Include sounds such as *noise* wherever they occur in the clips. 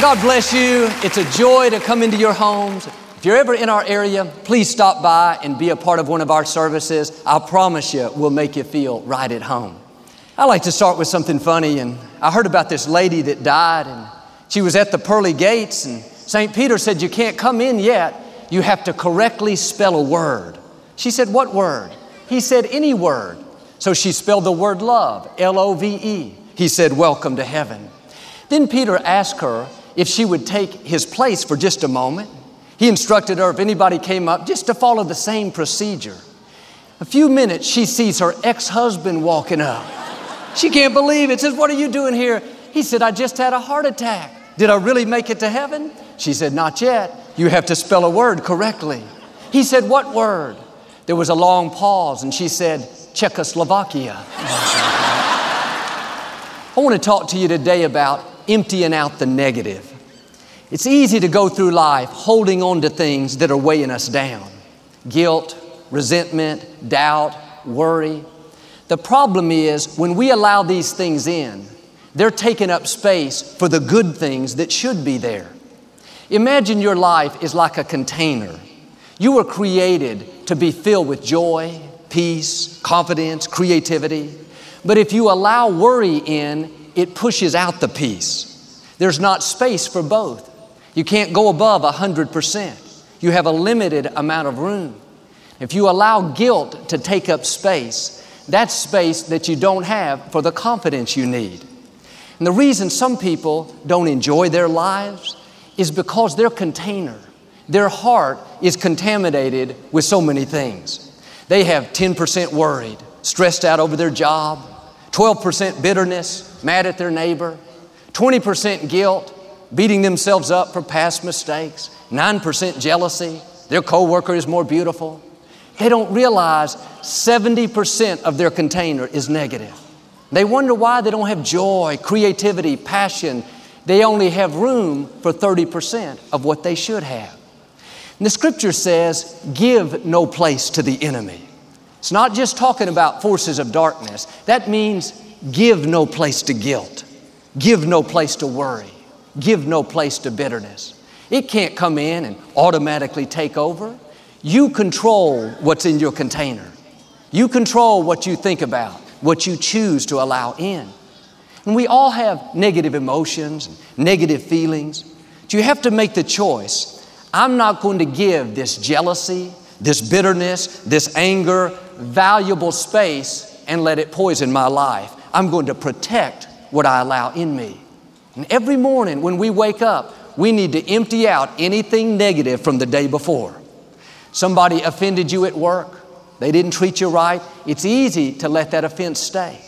Well, God bless you. It's a joy to come into your homes. If you're ever in our area, please stop by and be a part of one of our services. I promise you, we'll make you feel right at home. I like to start with something funny, and I heard about this lady that died, and she was at the pearly gates, and St. Peter said, You can't come in yet. You have to correctly spell a word. She said, What word? He said, Any word. So she spelled the word love, L O V E. He said, Welcome to heaven. Then Peter asked her if she would take his place for just a moment. He instructed her if anybody came up just to follow the same procedure. A few minutes, she sees her ex husband walking up. She can't believe it. Says, What are you doing here? He said, I just had a heart attack. Did I really make it to heaven? She said, Not yet. You have to spell a word correctly. He said, What word? There was a long pause, and she said, Czechoslovakia. *laughs* I want to talk to you today about emptying out the negative. It's easy to go through life holding on to things that are weighing us down guilt, resentment, doubt, worry. The problem is when we allow these things in, they're taking up space for the good things that should be there. Imagine your life is like a container. You were created to be filled with joy, peace, confidence, creativity. But if you allow worry in, it pushes out the peace. There's not space for both. You can't go above 100%. You have a limited amount of room. If you allow guilt to take up space, that's space that you don't have for the confidence you need. And the reason some people don't enjoy their lives is because their container, their heart is contaminated with so many things. They have 10% worried, stressed out over their job, 12% bitterness, mad at their neighbor, 20% guilt, beating themselves up for past mistakes, 9% jealousy, their coworker is more beautiful. They don't realize 70% of their container is negative. They wonder why they don't have joy, creativity, passion. They only have room for 30% of what they should have. And the scripture says, give no place to the enemy. It's not just talking about forces of darkness. That means give no place to guilt, give no place to worry, give no place to bitterness. It can't come in and automatically take over. You control what's in your container. You control what you think about, what you choose to allow in. And we all have negative emotions, and negative feelings. But you have to make the choice. I'm not going to give this jealousy, this bitterness, this anger, valuable space and let it poison my life. I'm going to protect what I allow in me. And every morning when we wake up, we need to empty out anything negative from the day before. Somebody offended you at work, they didn't treat you right. It's easy to let that offense stay.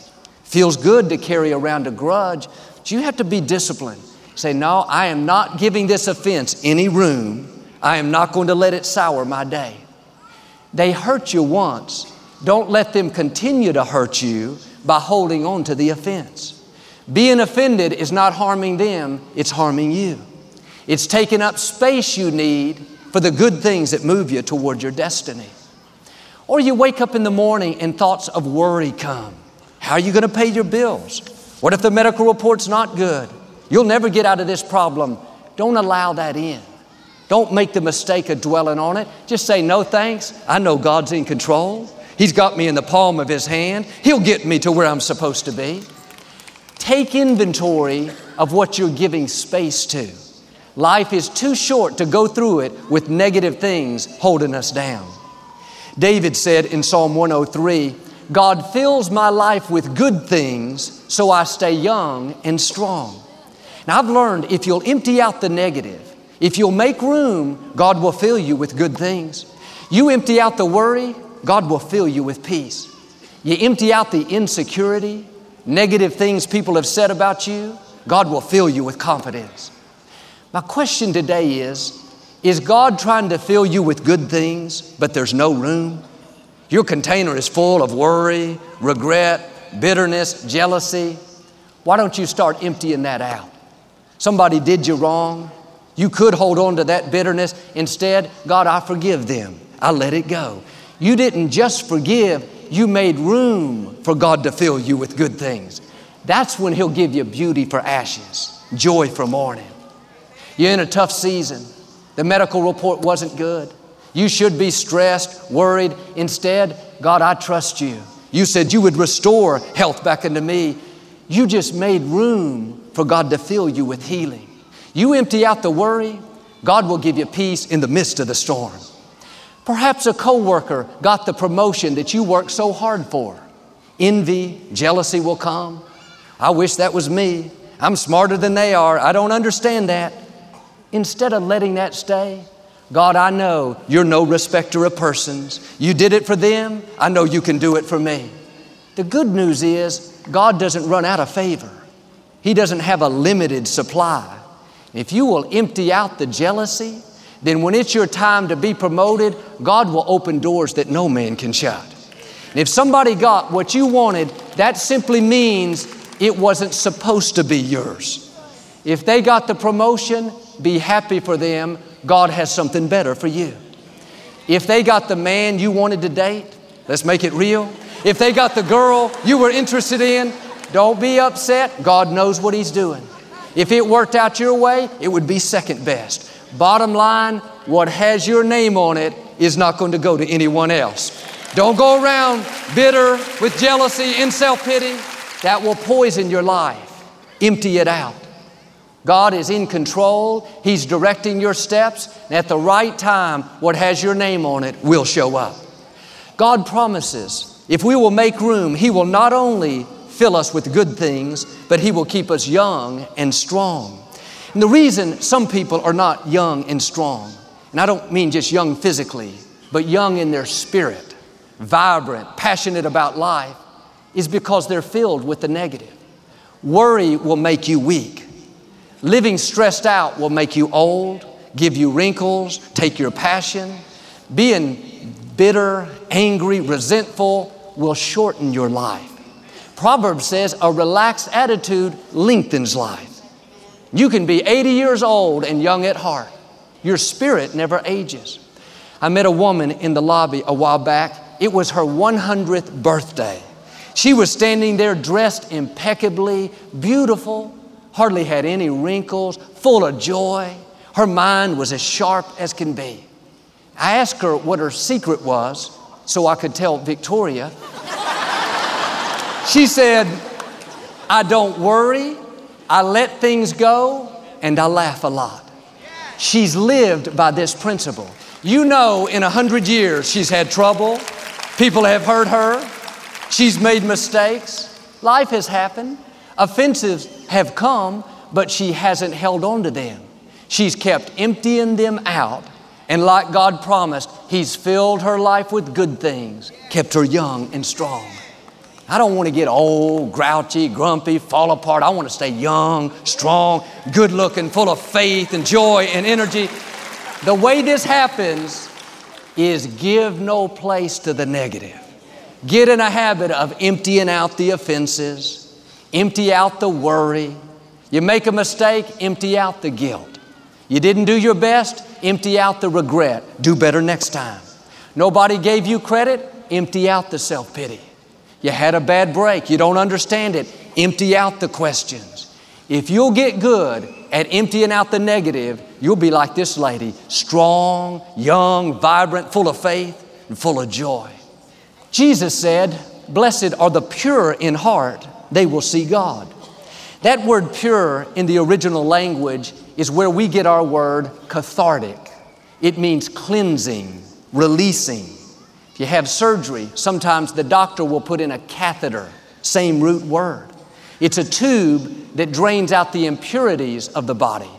Feels good to carry around a grudge, but you have to be disciplined. Say, no, I am not giving this offense any room. I am not going to let it sour my day. They hurt you once. Don't let them continue to hurt you by holding on to the offense. Being offended is not harming them, it's harming you. It's taking up space you need for the good things that move you toward your destiny. Or you wake up in the morning and thoughts of worry come. How are you going to pay your bills? What if the medical report's not good? You'll never get out of this problem. Don't allow that in. Don't make the mistake of dwelling on it. Just say, no thanks. I know God's in control. He's got me in the palm of His hand. He'll get me to where I'm supposed to be. Take inventory of what you're giving space to. Life is too short to go through it with negative things holding us down. David said in Psalm 103 God fills my life with good things so I stay young and strong. Now, I've learned if you'll empty out the negative, if you'll make room, God will fill you with good things. You empty out the worry, God will fill you with peace. You empty out the insecurity, negative things people have said about you, God will fill you with confidence. My question today is Is God trying to fill you with good things, but there's no room? Your container is full of worry, regret, bitterness, jealousy. Why don't you start emptying that out? Somebody did you wrong. You could hold on to that bitterness. Instead, God, I forgive them. I let it go. You didn't just forgive, you made room for God to fill you with good things. That's when He'll give you beauty for ashes, joy for mourning. You're in a tough season. The medical report wasn't good. You should be stressed, worried. Instead, God, I trust you. You said you would restore health back into me. You just made room for God to fill you with healing. You empty out the worry, God will give you peace in the midst of the storm. Perhaps a coworker got the promotion that you worked so hard for. Envy, jealousy will come. I wish that was me. I'm smarter than they are. I don't understand that. Instead of letting that stay, God, I know you're no respecter of persons. You did it for them. I know you can do it for me. The good news is God doesn't run out of favor. He doesn't have a limited supply. If you will empty out the jealousy, then when it's your time to be promoted, God will open doors that no man can shut. And if somebody got what you wanted, that simply means it wasn't supposed to be yours. If they got the promotion, be happy for them. God has something better for you. If they got the man you wanted to date, let's make it real. If they got the girl you were interested in, don't be upset. God knows what He's doing. If it worked out your way, it would be second best. Bottom line, what has your name on it is not going to go to anyone else. Don't go around bitter with jealousy and self pity. That will poison your life. Empty it out. God is in control. He's directing your steps. And at the right time, what has your name on it will show up. God promises if we will make room, He will not only fill us with good things, but He will keep us young and strong. And the reason some people are not young and strong, and I don't mean just young physically, but young in their spirit, vibrant, passionate about life, is because they're filled with the negative. Worry will make you weak. Living stressed out will make you old, give you wrinkles, take your passion. Being bitter, angry, resentful will shorten your life. Proverbs says a relaxed attitude lengthens life. You can be 80 years old and young at heart. Your spirit never ages. I met a woman in the lobby a while back. It was her 100th birthday. She was standing there dressed impeccably, beautiful, hardly had any wrinkles, full of joy. Her mind was as sharp as can be. I asked her what her secret was so I could tell Victoria. *laughs* she said, I don't worry, I let things go, and I laugh a lot. She's lived by this principle. You know, in a hundred years, she's had trouble, people have hurt her, she's made mistakes, life has happened. Offenses have come, but she hasn't held on to them. She's kept emptying them out. And like God promised, He's filled her life with good things, kept her young and strong. I don't want to get old, grouchy, grumpy, fall apart. I want to stay young, strong, good looking, full of faith and joy and energy. The way this happens is give no place to the negative. Get in a habit of emptying out the offenses Empty out the worry. You make a mistake, empty out the guilt. You didn't do your best, empty out the regret. Do better next time. Nobody gave you credit, empty out the self pity. You had a bad break, you don't understand it, empty out the questions. If you'll get good at emptying out the negative, you'll be like this lady strong, young, vibrant, full of faith, and full of joy. Jesus said, Blessed are the pure in heart, they will see God. That word pure in the original language is where we get our word cathartic. It means cleansing, releasing. If you have surgery, sometimes the doctor will put in a catheter, same root word. It's a tube that drains out the impurities of the body.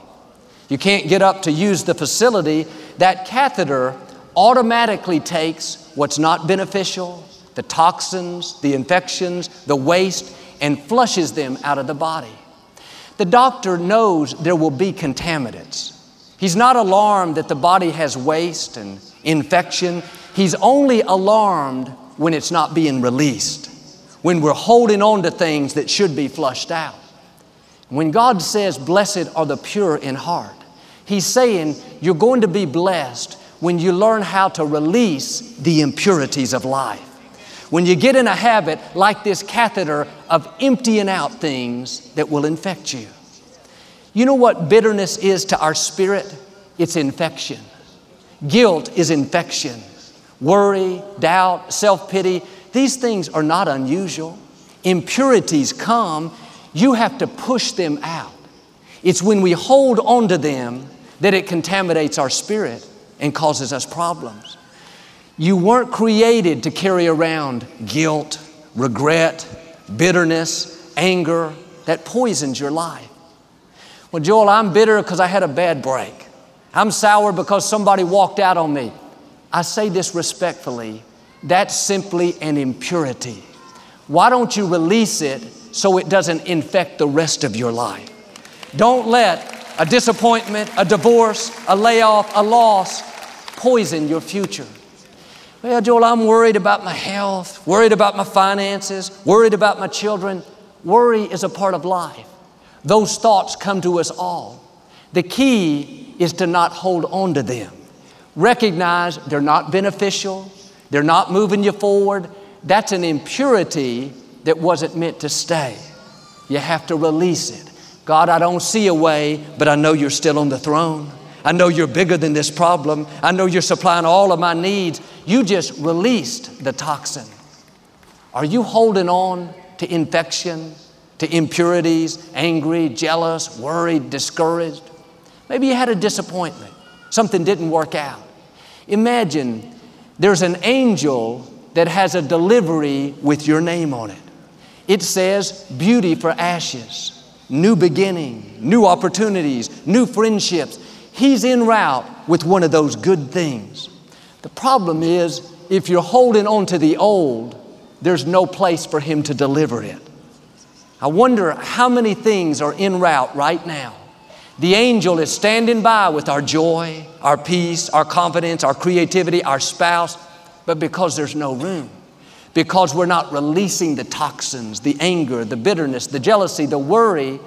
You can't get up to use the facility. That catheter automatically takes what's not beneficial, the toxins, the infections, the waste, and flushes them out of the body. The doctor knows there will be contaminants. He's not alarmed that the body has waste and infection. He's only alarmed when it's not being released, when we're holding on to things that should be flushed out. When God says, Blessed are the pure in heart, He's saying you're going to be blessed when you learn how to release the impurities of life. When you get in a habit like this catheter of emptying out things that will infect you. You know what bitterness is to our spirit? It's infection. Guilt is infection. Worry, doubt, self pity, these things are not unusual. Impurities come, you have to push them out. It's when we hold on to them that it contaminates our spirit and causes us problems. You weren't created to carry around guilt, regret, bitterness, anger that poisons your life. Well, Joel, I'm bitter because I had a bad break. I'm sour because somebody walked out on me. I say this respectfully that's simply an impurity. Why don't you release it so it doesn't infect the rest of your life? Don't let a disappointment, a divorce, a layoff, a loss poison your future. Well, Joel, I'm worried about my health, worried about my finances, worried about my children. Worry is a part of life. Those thoughts come to us all. The key is to not hold on to them. Recognize they're not beneficial, they're not moving you forward. That's an impurity that wasn't meant to stay. You have to release it. God, I don't see a way, but I know you're still on the throne. I know you're bigger than this problem. I know you're supplying all of my needs. You just released the toxin. Are you holding on to infection, to impurities, angry, jealous, worried, discouraged. Maybe you had a disappointment, something didn't work out. Imagine there's an angel that has a delivery with your name on it. It says, Beauty for ashes, new beginning, new opportunities, new friendships. He's en route with one of those good things. The problem is, if you're holding on to the old, there's no place for Him to deliver it. I wonder how many things are en route right now. The angel is standing by with our joy, our peace, our confidence, our creativity, our spouse, but because there's no room, because we're not releasing the toxins, the anger, the bitterness, the jealousy, the worry,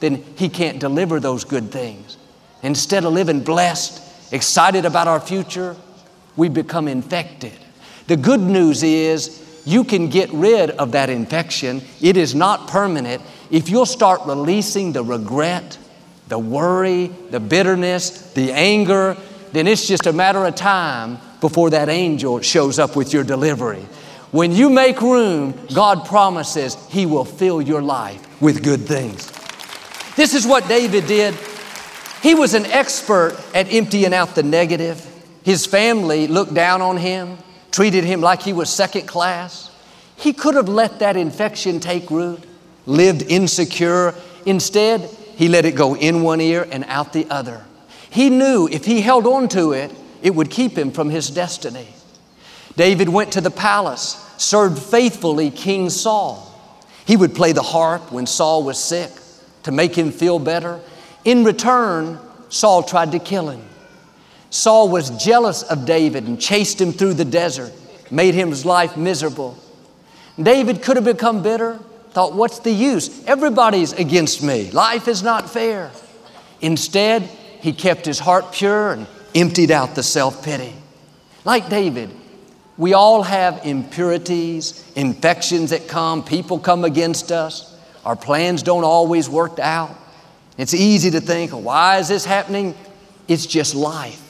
then he can't deliver those good things. Instead of living blessed, excited about our future, we become infected. The good news is you can get rid of that infection. It is not permanent. If you'll start releasing the regret, the worry, the bitterness, the anger, then it's just a matter of time before that angel shows up with your delivery. When you make room, God promises He will fill your life with good things. This is what David did. He was an expert at emptying out the negative. His family looked down on him treated him like he was second class. He could have let that infection take root, lived insecure. Instead, he let it go in one ear and out the other. He knew if he held on to it, it would keep him from his destiny. David went to the palace, served faithfully King Saul. He would play the harp when Saul was sick to make him feel better. In return, Saul tried to kill him. Saul was jealous of David and chased him through the desert, made his life miserable. David could have become bitter, thought, What's the use? Everybody's against me. Life is not fair. Instead, he kept his heart pure and emptied out the self pity. Like David, we all have impurities, infections that come, people come against us, our plans don't always work out. It's easy to think, why is this happening? It's just life.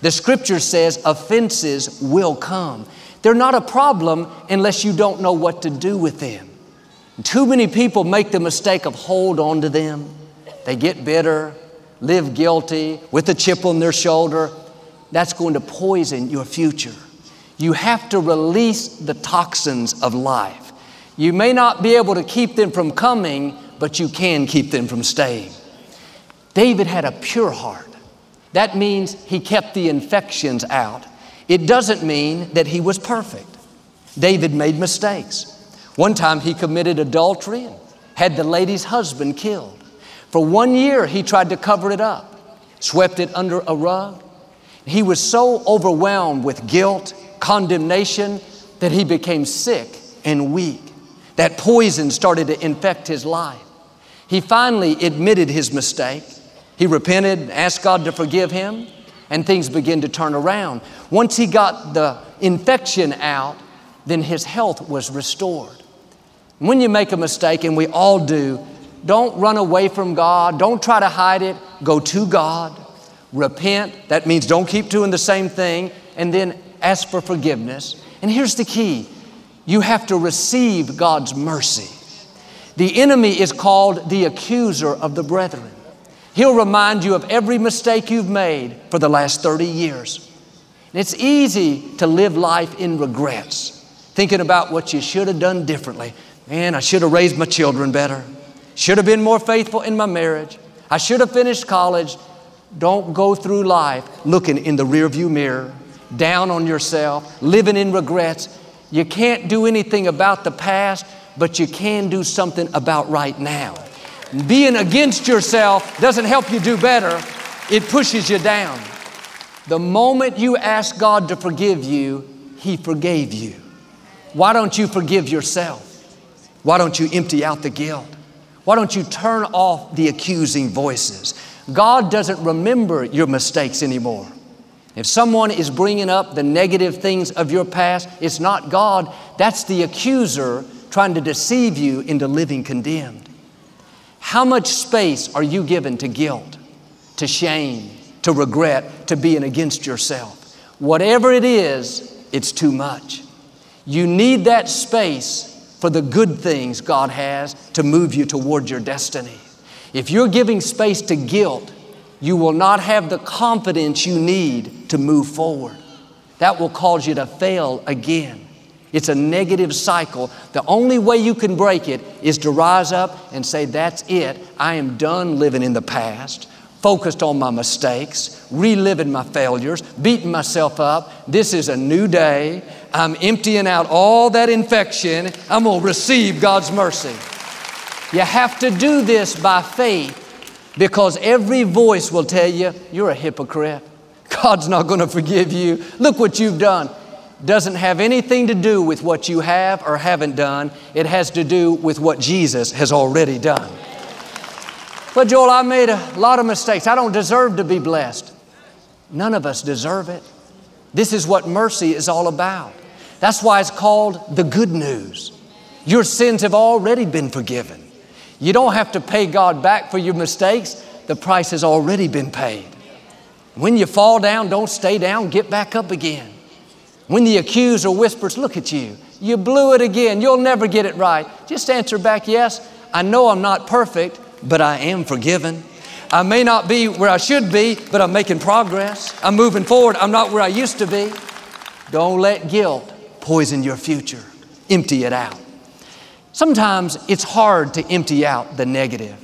The scripture says offenses will come. They're not a problem unless you don't know what to do with them. Too many people make the mistake of hold on to them. They get bitter, live guilty, with a chip on their shoulder. That's going to poison your future. You have to release the toxins of life. You may not be able to keep them from coming, but you can keep them from staying. David had a pure heart. That means he kept the infections out. It doesn't mean that he was perfect. David made mistakes. One time he committed adultery and had the lady's husband killed. For one year he tried to cover it up, swept it under a rug. He was so overwhelmed with guilt, condemnation, that he became sick and weak. That poison started to infect his life. He finally admitted his mistake he repented, asked God to forgive him, and things began to turn around. Once he got the infection out, then his health was restored. When you make a mistake, and we all do, don't run away from God. Don't try to hide it. Go to God. Repent. That means don't keep doing the same thing. And then ask for forgiveness. And here's the key you have to receive God's mercy. The enemy is called the accuser of the brethren. He'll remind you of every mistake you've made for the last 30 years. And it's easy to live life in regrets, thinking about what you should have done differently. Man, I should have raised my children better. Should have been more faithful in my marriage. I should have finished college. Don't go through life looking in the rearview mirror, down on yourself, living in regrets. You can't do anything about the past, but you can do something about right now. Being against yourself doesn't help you do better, it pushes you down. The moment you ask God to forgive you, He forgave you. Why don't you forgive yourself? Why don't you empty out the guilt? Why don't you turn off the accusing voices? God doesn't remember your mistakes anymore. If someone is bringing up the negative things of your past, it's not God, that's the accuser trying to deceive you into living condemned. How much space are you given to guilt, to shame, to regret, to being against yourself. Whatever it is, it's too much. You need that space for the good things God has to move you toward your destiny. If you're giving space to guilt, you will not have the confidence you need to move forward. That will cause you to fail again. It's a negative cycle. The only way you can break it is to rise up and say, That's it. I am done living in the past focused on my mistakes, reliving my failures, beating myself up. This is a new day. I'm emptying out all that infection. I'm going to receive God's mercy. You have to do this by faith because every voice will tell you you're a hypocrite. God's not going to forgive you. Look what you've done. Doesn't have anything to do with what you have or haven't done. It has to do with what Jesus has already done. But Joel, I made a lot of mistakes. I don't deserve to be blessed. None of us deserve it. This is what mercy is all about. That's why it's called the good news. Your sins have already been forgiven. You don't have to pay God back for your mistakes. The price has already been paid. When you fall down, don't stay down, get back up again. When the accuser whispers, Look at you, you blew it again, you'll never get it right, just answer back, Yes, I know I'm not perfect, but I am forgiven. I may not be where I should be, but I'm making progress. I'm moving forward. I'm not where I used to be. Don't let guilt poison your future. Empty it out. Sometimes it's hard to empty out the negative.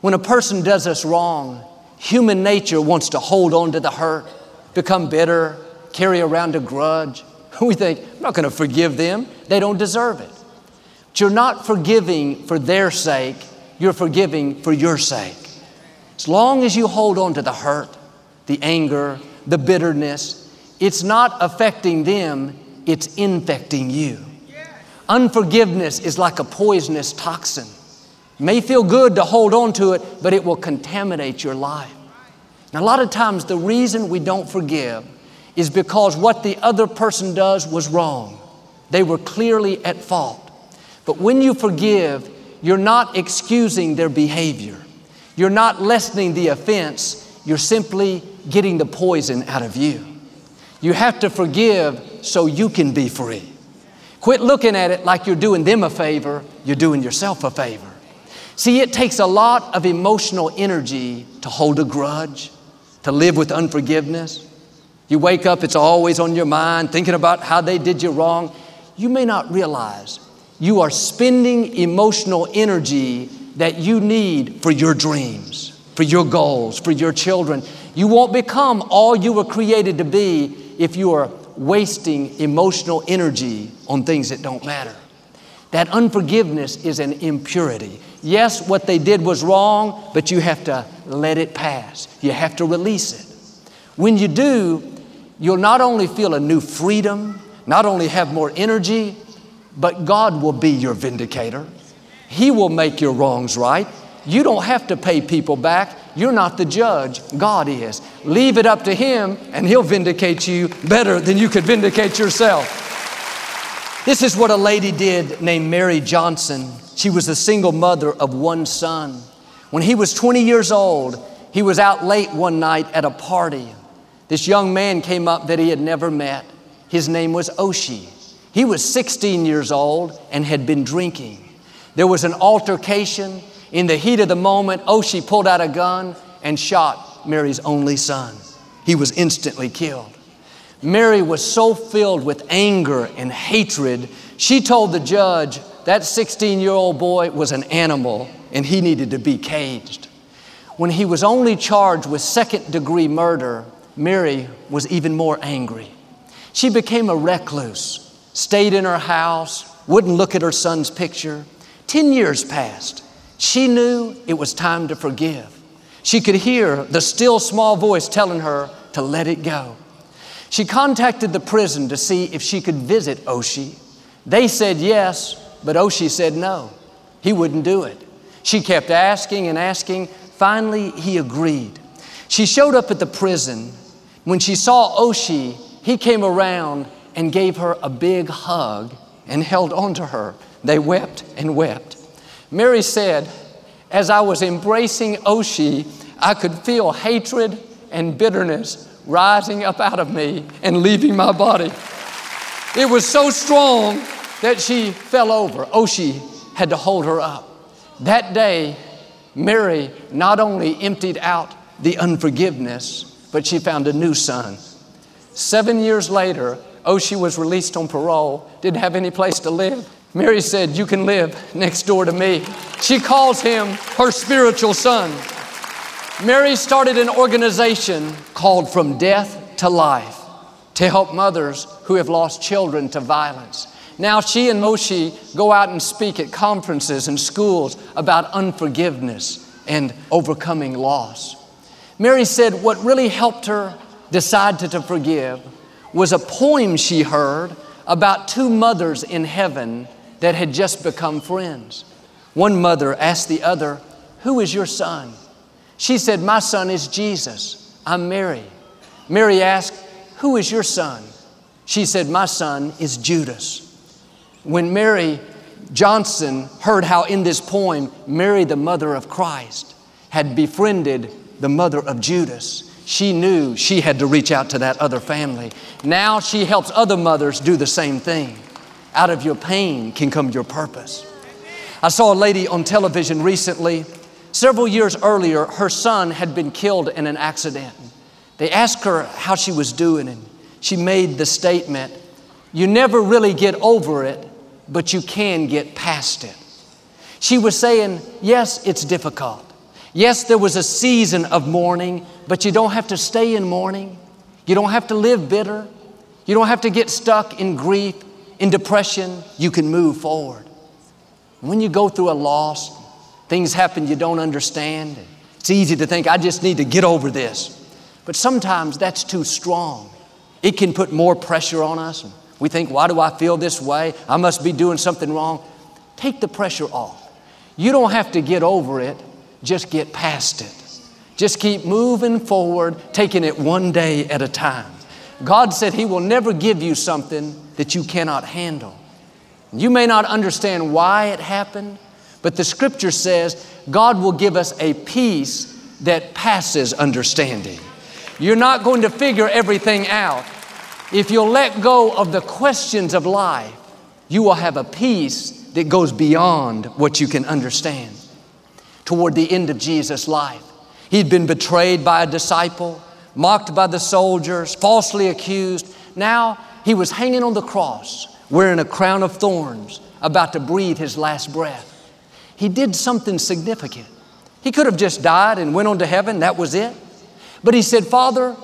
When a person does us wrong, human nature wants to hold on to the hurt, become bitter, carry around a grudge. *laughs* We think, I'm not going to forgive them. They don't deserve it. But you're not forgiving for their sake, you're forgiving for your sake. As long as you hold on to the hurt, the anger, the bitterness, it's not affecting them, it's infecting you. Unforgiveness is like a poisonous toxin. It may feel good to hold on to it, but it will contaminate your life. Now, a lot of times, the reason we don't forgive is because what the other person does was wrong. They were clearly at fault. But when you forgive, you're not excusing their behavior. You're not lessening the offense. You're simply getting the poison out of you. You have to forgive so you can be free. Quit looking at it like you're doing them a favor, you're doing yourself a favor. See, it takes a lot of emotional energy to hold a grudge, to live with unforgiveness. You wake up, it's always on your mind, thinking about how they did you wrong. You may not realize you are spending emotional energy that you need for your dreams, for your goals, for your children. You won't become all you were created to be if you are wasting emotional energy on things that don't matter. That unforgiveness is an impurity. Yes, what they did was wrong, but you have to let it pass. You have to release it. When you do, you'll not only feel a new freedom, not only have more energy, but God will be your vindicator. He will make your wrongs right. You don't have to pay people back. You're not the judge, God is. Leave it up to Him, and He'll vindicate you better than you could vindicate yourself. This is what a lady did named Mary Johnson. She was a single mother of one son. When he was 20 years old, he was out late one night at a party. This young man came up that he had never met. His name was Oshea. He was 16 years old and had been drinking. There was an altercation. In the heat of the moment, Oshea pulled out a gun and shot Mary's only son. He was instantly killed. Mary was so filled with anger and hatred, she told the judge that 16 year old boy was an animal and he needed to be caged. When he was only charged with second degree murder, Mary was even more angry. She became a recluse, stayed in her house, wouldn't look at her son's picture. Ten years passed. She knew it was time to forgive. She could hear the still small voice telling her to let it go. She contacted the prison to see if she could visit Oshea. They said yes, but Oshea said no. He wouldn't do it. She kept asking and asking. Finally, he agreed. She showed up at the prison. When she saw Oshea, he came around and gave her a big hug and held onto her. They wept and wept. Mary said, As I was embracing Oshea, I could feel hatred and bitterness rising up out of me and leaving my body. It was so strong that she fell over. Oshea had to hold her up. That day, Mary not only emptied out the unforgiveness, but she found a new son. Seven years later, Oshea was released on parole, didn't have any place to live. Mary said, You can live next door to me. She calls him her spiritual son. Mary started an organization called From Death to Life to help mothers who have lost children to violence. Now she and Oshea go out and speak at conferences and schools about unforgiveness and overcoming loss. Mary said what really helped her decide to, to forgive was a poem she heard about two mothers in heaven that had just become friends. One mother asked the other, Who is your son? She said, My son is Jesus. I'm Mary. Mary asked, Who is your son? She said, My son is Judas. When Mary Johnson heard how in this poem, Mary, the mother of Christ, had befriended the mother of Judas, she knew she had to reach out to that other family. Now she helps other mothers do the same thing. Out of your pain can come your purpose. I saw a lady on television recently Several years earlier, her son had been killed in an accident. They asked her how she was doing, and she made the statement You never really get over it, but you can get past it. She was saying, Yes, it's difficult. Yes, there was a season of mourning, but you don't have to stay in mourning. You don't have to live bitter. You don't have to get stuck in grief, in depression. You can move forward. When you go through a loss, Things happen you don't understand. It's easy to think, I just need to get over this. But sometimes that's too strong. It can put more pressure on us. We think, why do I feel this way? I must be doing something wrong. Take the pressure off. You don't have to get over it, just get past it. Just keep moving forward, taking it one day at a time. God said He will never give you something that you cannot handle. You may not understand why it happened, but the scripture says God will give us a peace that passes understanding. You're not going to figure everything out. If you'll let go of the questions of life, you will have a peace that goes beyond what you can understand. Toward the end of Jesus' life, he'd been betrayed by a disciple, mocked by the soldiers, falsely accused. Now he was hanging on the cross, wearing a crown of thorns, about to breathe his last breath he did something significant. He could have just died and went on to heaven, that was it. But he said, Father,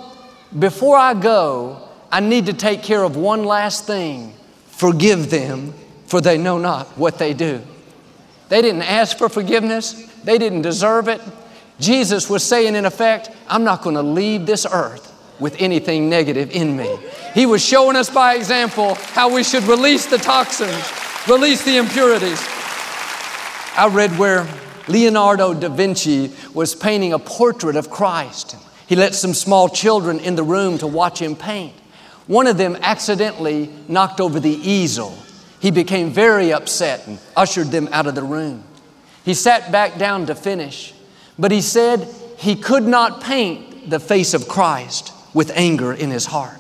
before I go, I need to take care of one last thing. Forgive them, for they know not what they do. They didn't ask for forgiveness, they didn't deserve it. Jesus was saying, in effect, I'm not going to leave this earth with anything negative in me. He was showing us by example how we should release the toxins, release the impurities. I read where Leonardo da Vinci was painting a portrait of Christ. He let some small children in the room to watch him paint. One of them accidentally knocked over the easel. He became very upset and ushered them out of the room. He sat back down to finish, but he said he could not paint the face of Christ with anger in his heart.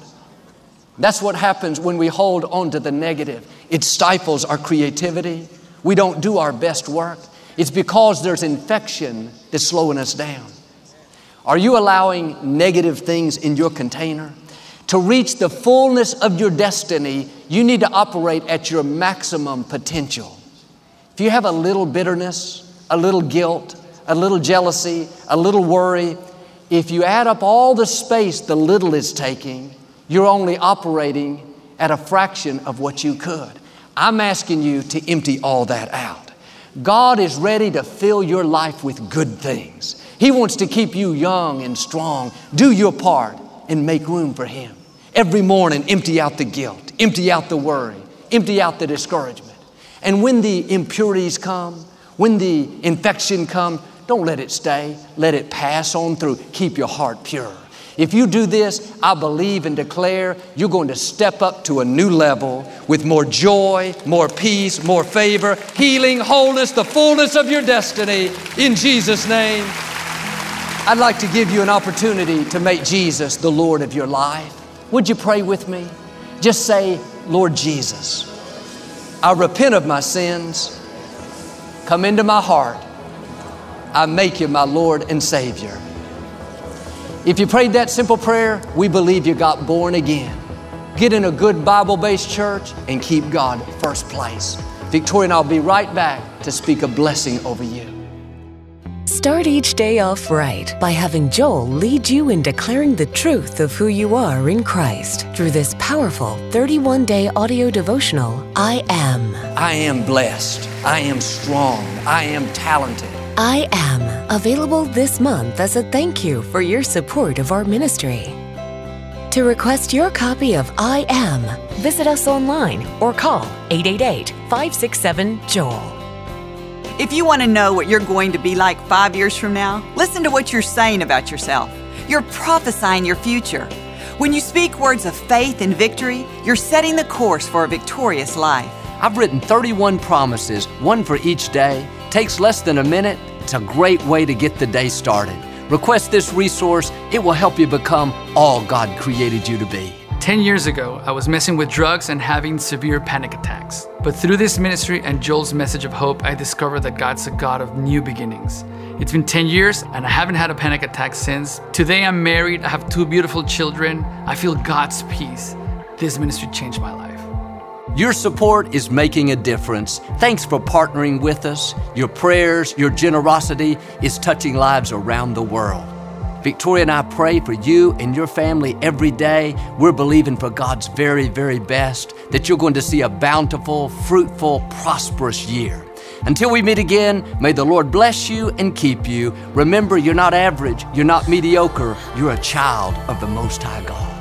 That's what happens when we hold on to the negative. It stifles our creativity. We don't do our best work. It's because there's infection that's slowing us down. Are you allowing negative things in your container? To reach the fullness of your destiny, you need to operate at your maximum potential. If you have a little bitterness, a little guilt, a little jealousy, a little worry, if you add up all the space the little is taking, you're only operating at a fraction of what you could. I'm asking you to empty all that out. God is ready to fill your life with good things. He wants to keep you young and strong. Do your part and make room for Him. Every morning, empty out the guilt, empty out the worry, empty out the discouragement. And when the impurities come, when the infection comes, don't let it stay. Let it pass on through. Keep your heart pure. If you do this, I believe and declare you're going to step up to a new level with more joy, more peace, more favor, healing, wholeness, the fullness of your destiny in Jesus' name. I'd like to give you an opportunity to make Jesus the Lord of your life. Would you pray with me? Just say, Lord Jesus, I repent of my sins. Come into my heart. I make you my Lord and Savior. If you prayed that simple prayer, we believe you got born again. Get in a good Bible based church and keep God first place. Victoria and I'll be right back to speak a blessing over you. Start each day off right by having Joel lead you in declaring the truth of who you are in Christ through this powerful 31 day audio devotional, I Am. I am blessed. I am strong. I am talented. I Am, available this month as a thank you for your support of our ministry. To request your copy of I Am, visit us online or call 888 567 Joel. If you want to know what you're going to be like five years from now, listen to what you're saying about yourself. You're prophesying your future. When you speak words of faith and victory, you're setting the course for a victorious life. I've written 31 promises, one for each day. Takes less than a minute. It's a great way to get the day started. Request this resource, it will help you become all God created you to be. 10 years ago, I was messing with drugs and having severe panic attacks. But through this ministry and Joel's message of hope, I discovered that God's a God of new beginnings. It's been 10 years and I haven't had a panic attack since. Today I'm married, I have two beautiful children. I feel God's peace. This ministry changed my life. Your support is making a difference. Thanks for partnering with us. Your prayers, your generosity is touching lives around the world. Victoria and I pray for you and your family every day. We're believing for God's very, very best, that you're going to see a bountiful, fruitful, prosperous year. Until we meet again, may the Lord bless you and keep you. Remember, you're not average, you're not mediocre, you're a child of the Most High God.